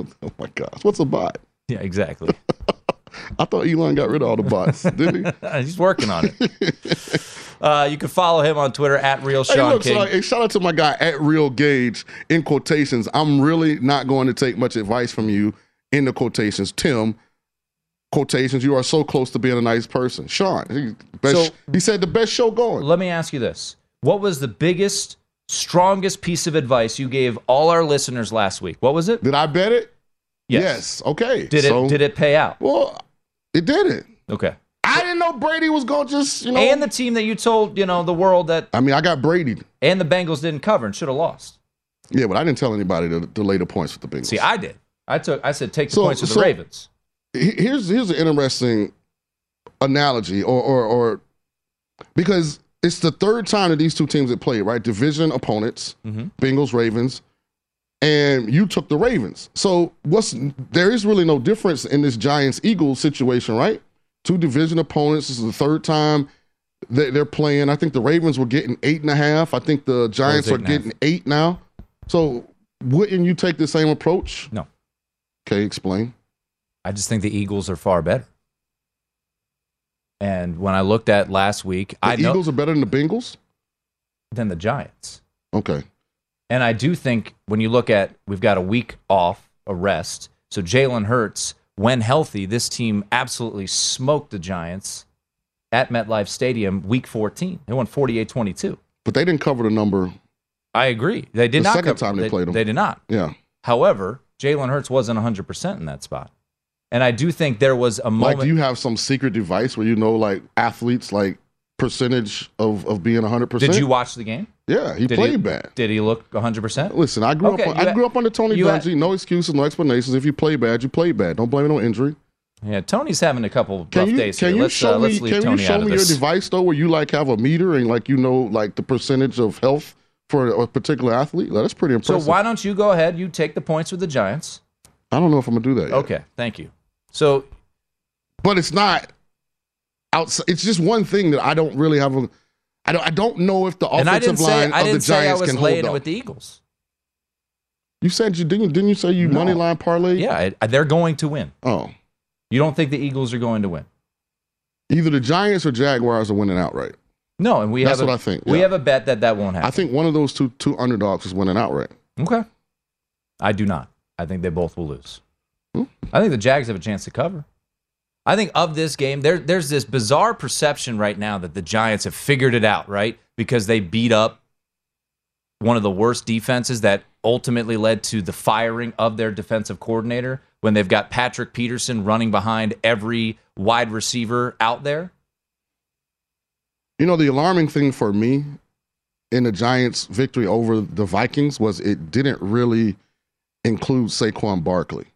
Speaker 3: oh my gosh, what's a bot?
Speaker 2: Yeah, exactly.
Speaker 3: I thought Elon got rid of all the bots, didn't he?
Speaker 2: He's working on it. Uh, you can follow him on Twitter at Real
Speaker 3: Hey,
Speaker 2: Sean
Speaker 3: look, so
Speaker 2: King.
Speaker 3: like, hey, shout out to my guy at Real Gauge in quotations. I'm really not going to take much advice from you in the quotations. Tim, quotations, you are so close to being a nice person. Sean, he, best,
Speaker 2: So-
Speaker 3: he said the best show going.
Speaker 2: Let me ask you this: What was the biggest, strongest piece of advice you gave all our listeners last week? What was it?
Speaker 3: Did I bet it? Yes. Okay.
Speaker 2: Did
Speaker 3: so-
Speaker 2: it did it pay out?
Speaker 3: Well, it didn't.
Speaker 2: Okay.
Speaker 3: I didn't know Brady was going to just, you know.
Speaker 2: And the team that you told, you know, the world that
Speaker 3: I mean, I got Brady.
Speaker 2: and the Bengals didn't cover and should have lost.
Speaker 3: Yeah, but I didn't tell anybody to, to lay the points with the Bengals.
Speaker 2: See, I did. I took I said take the
Speaker 3: So-
Speaker 2: points with the Ravens.
Speaker 3: Here's here's an interesting analogy, or or, or because it's the third time that these two teams have played, right? Division opponents,
Speaker 2: Mhm.
Speaker 3: Bengals, Ravens, and you took the Ravens. So what's there is really no difference in this Giants Eagles situation, right? Two division opponents. This is the third time that they're playing. I think the Ravens were getting eight and a half. I think the Giants are getting eight now. So wouldn't you take the same approach?
Speaker 2: No.
Speaker 3: Okay, explain.
Speaker 2: I just think the Eagles are far better. And when I looked at last week,
Speaker 3: The
Speaker 2: I know
Speaker 3: Eagles are better than the Bengals.
Speaker 2: than the Giants.
Speaker 3: Okay.
Speaker 2: And I do think when you look at we've got a week off, a rest. So Jalen Hurts, when healthy, this team absolutely smoked the Giants at MetLife Stadium week 14. They won 48-22.
Speaker 3: But they didn't cover the number.
Speaker 2: I agree. They did
Speaker 3: The
Speaker 2: not
Speaker 3: second
Speaker 2: cover-
Speaker 3: time they played 'em.
Speaker 2: They did not.
Speaker 3: Yeah.
Speaker 2: However, Jalen Hurts wasn't 100% in that spot. And I do think there was a moment
Speaker 3: Like, do you have some secret device where you know, like athletes, like percentage of of being hundred percent?
Speaker 2: Did you watch the game?
Speaker 3: Yeah, he
Speaker 2: Did
Speaker 3: played bad.
Speaker 2: Did he look 100%?
Speaker 3: Listen, I grew
Speaker 2: Okay,
Speaker 3: up. I grew up under Tony
Speaker 2: you had-
Speaker 3: no excuses, no explanations. If you play bad, you play bad. Don't blame it on injury.
Speaker 2: Yeah, Tony's having a couple
Speaker 3: Can
Speaker 2: rough
Speaker 3: you
Speaker 2: days
Speaker 3: can
Speaker 2: here.
Speaker 3: you
Speaker 2: Let's,
Speaker 3: show
Speaker 2: uh,
Speaker 3: me? Can
Speaker 2: Tony
Speaker 3: you show me your device though, where you like have a meter and like you know like the percentage of health for a particular athlete? That's pretty impressive.
Speaker 2: So why don't you go ahead? You take the points with the Giants.
Speaker 3: I don't know if I'm gonna do that. Yet.
Speaker 2: Okay, thank you. So,
Speaker 3: but it's not outside. It's just one thing that I don't really have a. I don't. I don't know if the offensive
Speaker 2: say
Speaker 3: line
Speaker 2: I
Speaker 3: of the
Speaker 2: say
Speaker 3: Giants can hold up.
Speaker 2: with the Eagles.
Speaker 3: You said you didn't. Didn't you say you
Speaker 2: No.
Speaker 3: money line parlay?
Speaker 2: Yeah, they're going to win.
Speaker 3: Oh,
Speaker 2: You don't think the Eagles are going to win?
Speaker 3: either the Giants or Jaguars are winning outright.
Speaker 2: No, and we
Speaker 3: That's
Speaker 2: have a,
Speaker 3: what I think,
Speaker 2: We have a bet that that won't happen.
Speaker 3: I think one of those two two underdogs is winning outright.
Speaker 2: Okay. I do not. I think they both will lose. I think the Jags have a chance to cover. I think of this game, there, there's this bizarre perception right now that the Giants have figured it out, right? Because they beat up one of the worst defenses that ultimately led to the firing of their defensive coordinator when they've got Patrick Peterson running behind every wide receiver out there.
Speaker 3: You know, the alarming thing for me in the Giants' victory over the Vikings was it didn't really include Saquon Barkley.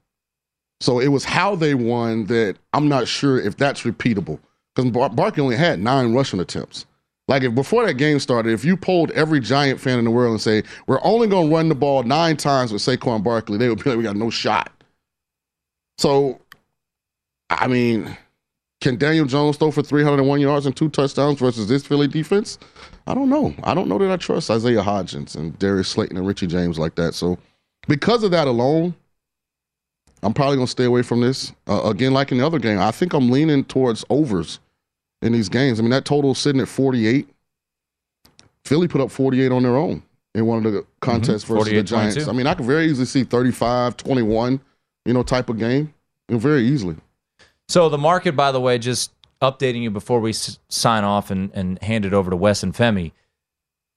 Speaker 3: So it was how they won that I'm not sure if that's repeatable because Bar- Barkley only had nine rushing attempts. Like if before that game started, if you polled every Giant fan in the world and say we're only going to run the ball nine times with Saquon Barkley, they would be like, we got no shot. So, I mean, can Daniel Jones throw for 301 yards and two touchdowns versus this Philly defense? I don't know. I don't know that I trust Isaiah Hodgins and Darius Slayton and Richie James like that. So, because of that alone, I'm probably going to stay away from this. Uh, again, like in the other game, I think I'm leaning towards overs in these games. I mean, that total is sitting at 48. Philly put up 48 on their own in one of the contests versus the
Speaker 2: 48-22.
Speaker 3: Giants. I mean, I could very easily see 35, 21, you know, type of game. You know, very easily.
Speaker 2: So the market, by the way, just updating you before we s- sign off and, and hand it over to Wes and Femi.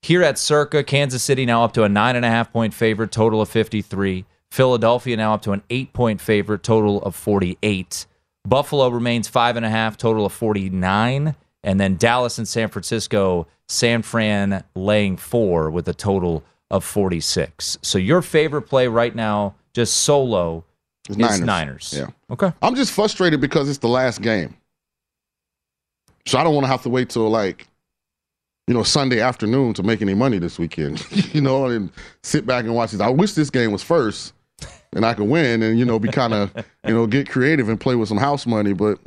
Speaker 2: Here at Circa, Kansas City now up to a nine and a half point favorite, total of 53. Philadelphia now up to an eight point favorite, total of 48. Buffalo remains five and a half, total of 49. And then Dallas and San Francisco, San Fran laying four with a total of 46. So your favorite play right now, just solo,
Speaker 3: It's
Speaker 2: is Niners.
Speaker 3: Yeah.
Speaker 2: Okay.
Speaker 3: I'm just frustrated because it's the last game. So I don't want to have to wait till like, you know, Sunday afternoon to make any money this weekend. you know, and sit back and watch this. I wish this game was first and I could win and, you know, be kind of, you know, get creative and play with some house money. But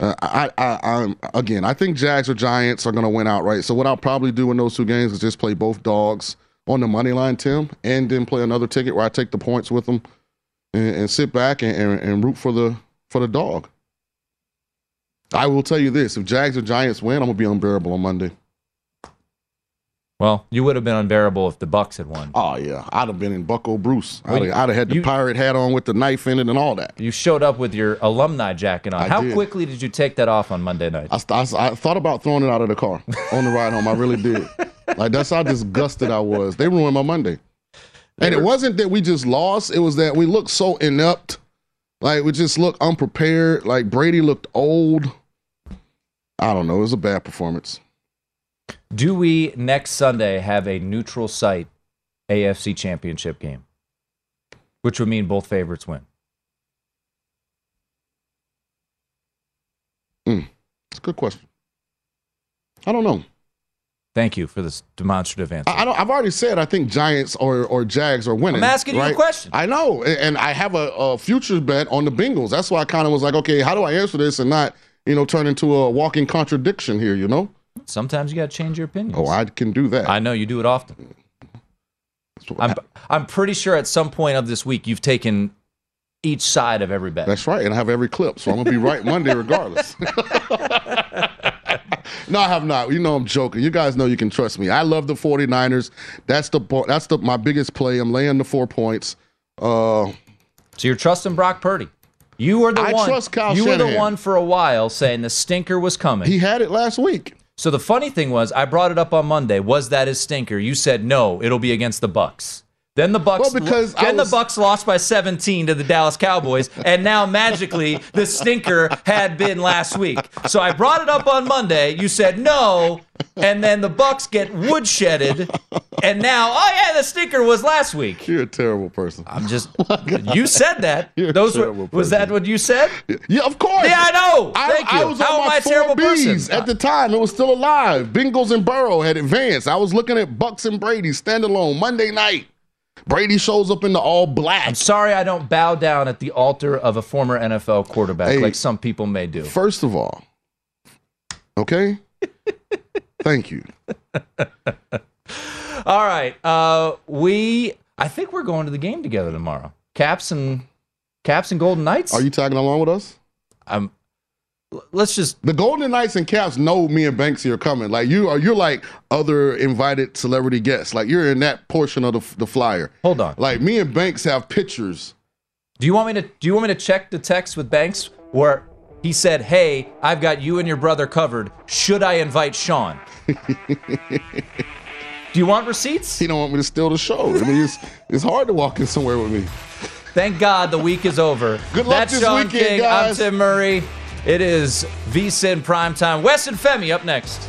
Speaker 3: uh, I, I, I'm again, I think Jags or Giants are going to win outright. So what I'll probably do in those two games is just play both dogs on the money line, Tim, and then play another ticket where I take the points with them and, and sit back and, and, and root for the for the dog. I will tell you this: if Jags or Giants win, I'm gonna be unbearable on Monday.
Speaker 2: Well, you would have been unbearable if the Bucks had won.
Speaker 3: Oh yeah, I'd have been in Bucco Bruce. I'd, have, I'd have had the
Speaker 2: you-
Speaker 3: pirate hat on with the knife in it and all that.
Speaker 2: You showed up with your alumni jacket on.
Speaker 3: I
Speaker 2: How
Speaker 3: did.
Speaker 2: quickly did you take that off on Monday night?
Speaker 3: I, I, I thought about throwing it out of the car on the ride home. I really did. Like that's how disgusted I was. They ruined my Monday. And it wasn't that we just lost; it was that we looked so inept Like we just looked unprepared. Like Brady looked old. I don't know. It was a bad performance.
Speaker 2: Do we next Sunday have a neutral site AFC championship game? Which would mean both favorites win.
Speaker 3: Mm, it's a good question. I don't know.
Speaker 2: Thank you for this demonstrative answer.
Speaker 3: I. I've already said I think Giants or, or Jags are winning.
Speaker 2: I'm asking you a question.
Speaker 3: I know, and I have a, a future bet on the Bengals. That's why I kind of was like, okay, how do I answer this and not, you know, turn into a walking contradiction here? You know?
Speaker 2: Sometimes you got to change your opinion.
Speaker 3: Oh, I can do that.
Speaker 2: I know you do it often. I'm, I'm pretty sure at some point of this week you've taken each side of every bet.
Speaker 3: That's right, and I have every clip, so I'm gonna be right Monday regardless. no, I have not. You know I'm joking. You guys know you can trust me. I love the 49ers. That's the that's the my biggest play. I'm laying the four points. Uh,
Speaker 2: so you're trusting Brock Purdy. You were the
Speaker 3: I
Speaker 2: one.
Speaker 3: trust Kyle
Speaker 2: you were the one for a while saying the stinker was coming.
Speaker 3: he had it last week.
Speaker 2: So the funny thing was, I brought it up on Monday. Was that his stinker? You said no. It'll be against the Bucks. Then the Bucks.
Speaker 3: Well, because
Speaker 2: then
Speaker 3: was-
Speaker 2: the Bucks lost by 17 to the Dallas Cowboys, and now magically the stinker had been last week. So I brought it up on Monday. You said no, and then the Bucks get woodshedded, and now oh yeah, the stinker was last week.
Speaker 3: You're a terrible person.
Speaker 2: I'm just. You said that.
Speaker 3: You're
Speaker 2: Those were,
Speaker 3: terrible
Speaker 2: was that what you said?
Speaker 3: Yeah, of course.
Speaker 2: Yeah, I know.
Speaker 3: I,
Speaker 2: Thank you.
Speaker 3: I was
Speaker 2: How
Speaker 3: on
Speaker 2: am
Speaker 3: my
Speaker 2: I a terrible
Speaker 3: Bs
Speaker 2: person?
Speaker 3: at the time. It was still alive. Bengals and Burrow had advanced. I was looking at Bucks and Brady standalone Monday night. Brady shows up in the all black.
Speaker 2: I'm sorry I don't bow down at the altar of a former NFL quarterback
Speaker 3: Hey,
Speaker 2: like some people may do.
Speaker 3: First of all, okay. Thank you.
Speaker 2: All right. Uh, we I think we're going to the game together tomorrow. Caps and Caps and Golden Knights.
Speaker 3: Are you tagging along with us?
Speaker 2: I'm let's just
Speaker 3: the Golden Knights and Caps know me and Banksy are coming. Like you are, you're like other invited celebrity guests. Like you're in that portion of the, the flyer.
Speaker 2: Hold on.
Speaker 3: Like me and Banks have pictures.
Speaker 2: Do you want me to do you want me to check the text with Banks where he said, "Hey, I've got you and your brother covered. Should I invite Sean?" do you want receipts?
Speaker 3: He don't want me to steal the show. I mean, it's it's hard to walk in somewhere with me.
Speaker 2: Thank God the week is over.
Speaker 3: Good luck
Speaker 2: That's
Speaker 3: this
Speaker 2: Sean
Speaker 3: weekend,
Speaker 2: King.
Speaker 3: guys.
Speaker 2: I'm Tim Murray. It is VSIN primetime. Wes and Femi up next.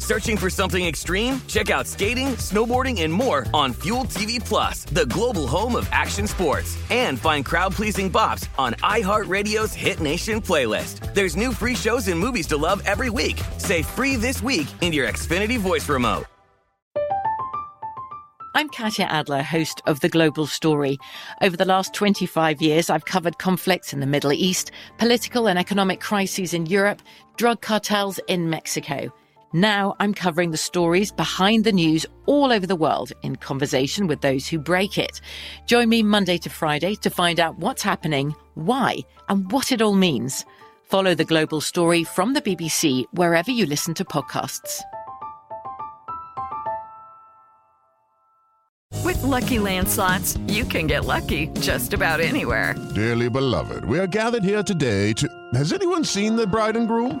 Speaker 6: Searching for something extreme? Check out skating, snowboarding, and more on Fuel TV Plus, the global home of action sports. And find crowd-pleasing bops on iHeartRadio's Hit Nation playlist. There's new free shows and movies to love every week. Say free this week in your Xfinity voice remote.
Speaker 7: I'm Katya Adler, host of The Global Story. Over the last 25 years, I've covered conflicts in the Middle East, political and economic crises in Europe, drug cartels in Mexico. Now I'm covering the stories behind the news all over the world in conversation with those who break it. Join me Monday to Friday to find out what's happening, why, and what it all means. Follow The Global Story from the BBC wherever you listen to podcasts.
Speaker 8: With Lucky Land slots, you can get lucky just about anywhere.
Speaker 9: Dearly beloved, we are gathered here today to. Has anyone seen the bride and groom?